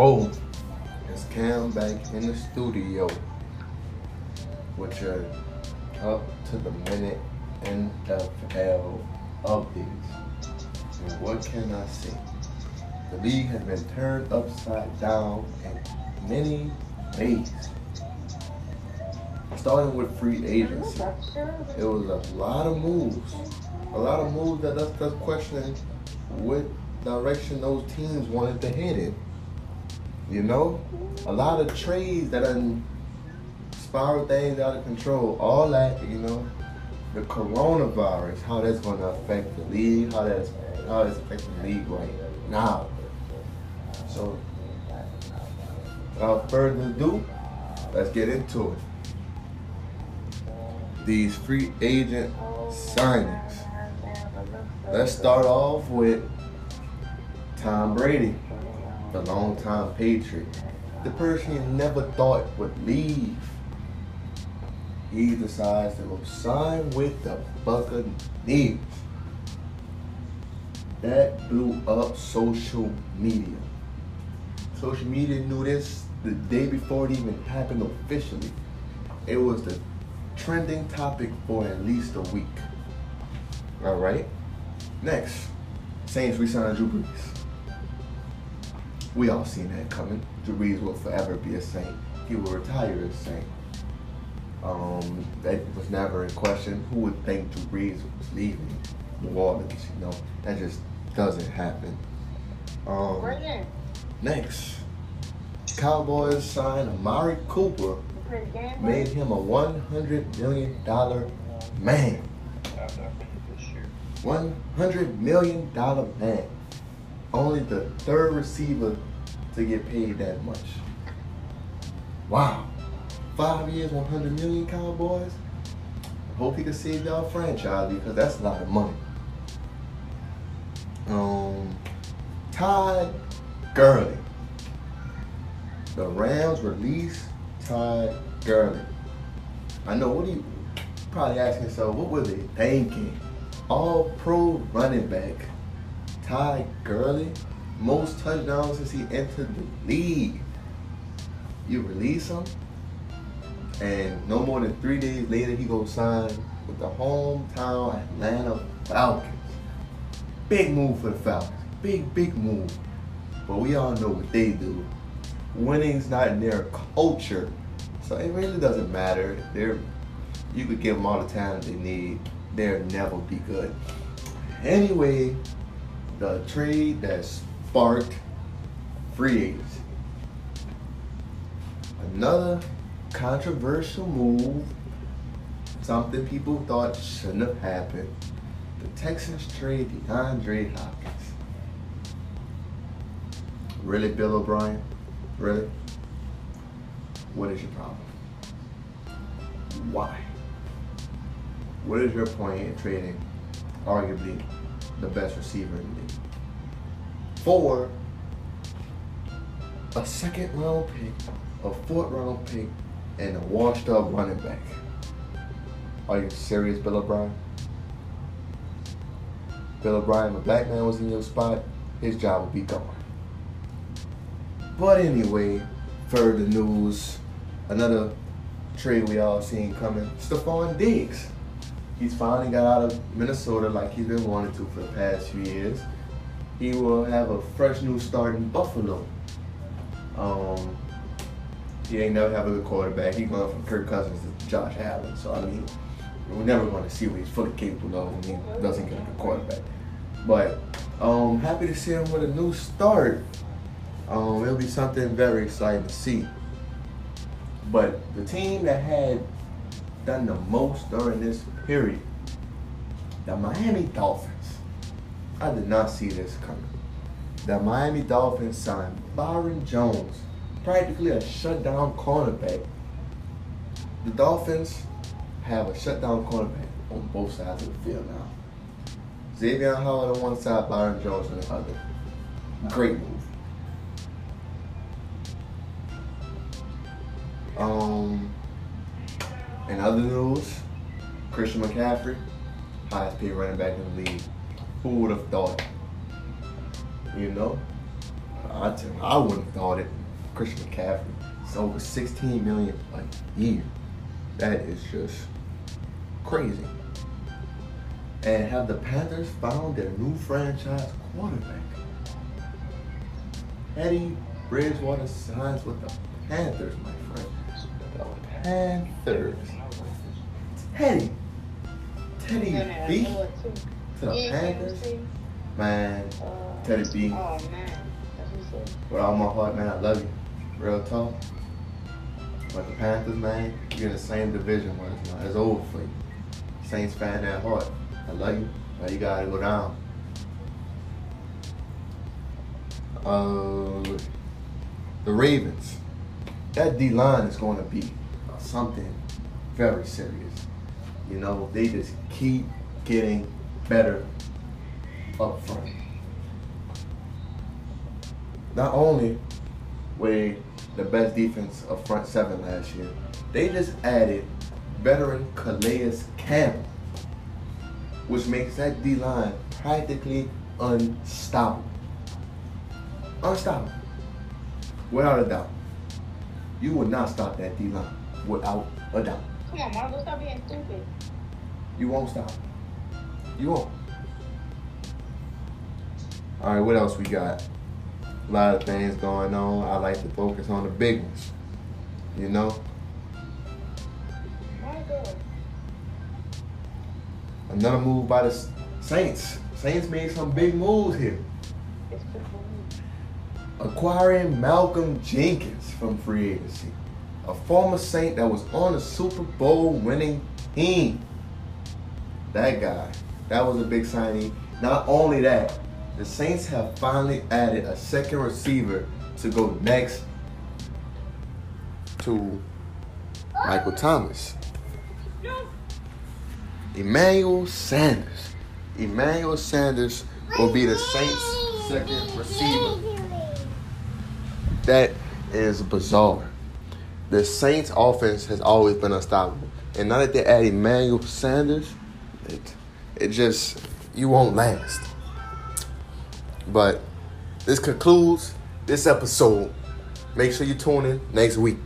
Whoa, it's Cam back in the studio with your up to the minute NFL updates. And what can I say? The league has been turned upside down in many ways. Starting with free agency, it was a lot of moves, a lot of moves that us us questioning what direction those teams wanted to head in. You know, a lot of trades that are spiral things out of control. All that, you know, the coronavirus, how that's going to affect the league, how that's how it's affecting the league right now. So, without further ado, let's get into it. These free agent signings. Let's start off with Tom Brady, the longtime Patriot, the person you never thought would leave. He decides to sign with the Buccaneers. That blew up social media. Social media knew this the day before it even happened officially. It was the trending topic for at least a week. All right. Next, Saints resign Drew Brees. We all seen that coming. Drew will forever be a Saint. He will retire as a Saint. Um, that was never in question. Who would think Drew was leaving New Orleans? You know, that just doesn't happen. Um, next, Cowboys signed Amari Cooper, made him a one hundred million dollar man. One hundred million dollar man. Only the third receiver to get paid that much. Wow. Five years, 100 million Cowboys. Hope he can save y'all franchise because that's a lot of money. Um, Todd Gurley. The Rams released Todd Gurley. I know what you probably asking yourself, what were they thinking? All pro running back. Todd Gurley, most touchdowns since he entered the league. You release him, and no more than three days later, he goes sign with the hometown Atlanta Falcons. Big move for the Falcons. Big, big move. But we all know what they do. Winning's not in their culture. So it really doesn't matter. They're you could give them all the talent they need. They'll never be good. Anyway, the trade that sparked free agency. Another controversial move, something people thought shouldn't have happened. The Texans trade DeAndre Hopkins. Really, Bill O'Brien? Really? What is your problem? Why? What is your point in trading arguably the best receiver in the league for a second round pick, a fourth round pick, and a washed up running back? Are you serious, Bill O'Brien? Bill O'Brien, if a black man was in your spot, his job would be gone. But anyway, further news, another trade we all seen coming, Stefon Diggs. He's finally got out of Minnesota like he's been wanting to for the past few years. He will have a fresh new start in Buffalo. Um, he ain't never have a good quarterback. He going from Kirk Cousins to Josh Allen. So I mean, we're never going to see what he's fully capable of when he doesn't get a good quarterback. But um, happy to see him with a new start. Um, it'll be something very exciting to see. But the team that had done the most during this period, the Miami Dolphins. I did not see this coming. The Miami Dolphins signed Byron Jones, practically a shutdown cornerback. The Dolphins have a shutdown cornerback on both sides of the field now. Xavier Howard on one side, Byron Jones on the other. Great move. In other news, Christian McCaffrey, highest paid running back in the league. Who would have thought? You know, I tell you, I wouldn't have thought it. Christian McCaffrey. It's over 16 million a year. That is just crazy. And have the Panthers found their new franchise quarterback? Teddy Bridgewater signs with the Panthers, my friend. The Panthers. Teddy. Teddy B to the Panthers. Man, Teddy B. Oh man, that's what's up. With all my heart, man, I love you. Real talk. But the Panthers, man, you're in the same division with us now. It's over for you. Saints fan at heart. I love you. But you gotta go down. Uh, the Ravens. That D line is going to be something very serious. You know, they just keep getting better up front. Not only were the best defense of front seven last year, they just added veteran Calais Campbell, which makes that D line practically unstoppable. Unstoppable. Without a doubt. You will not stop that D line without a doubt. Come on, Margo, stop being stupid. You won't stop. You won't. All right, what else we got? A lot of things going on. I like to focus on the big ones. You know, another move by the Saints. Saints made some big moves here, acquiring Malcolm Jenkins from free agency, a former Saint that was on a Super Bowl winning team. That guy, that was a big signing. Not only that, the Saints have finally added a second receiver to go next to Michael Thomas. Emmanuel Sanders. Emmanuel Sanders will be the Saints' second receiver. That is bizarre. The Saints' offense has always been unstoppable. And now that they add Emmanuel Sanders, it, it just, you won't last. But this concludes this episode. Make sure you tune in next week.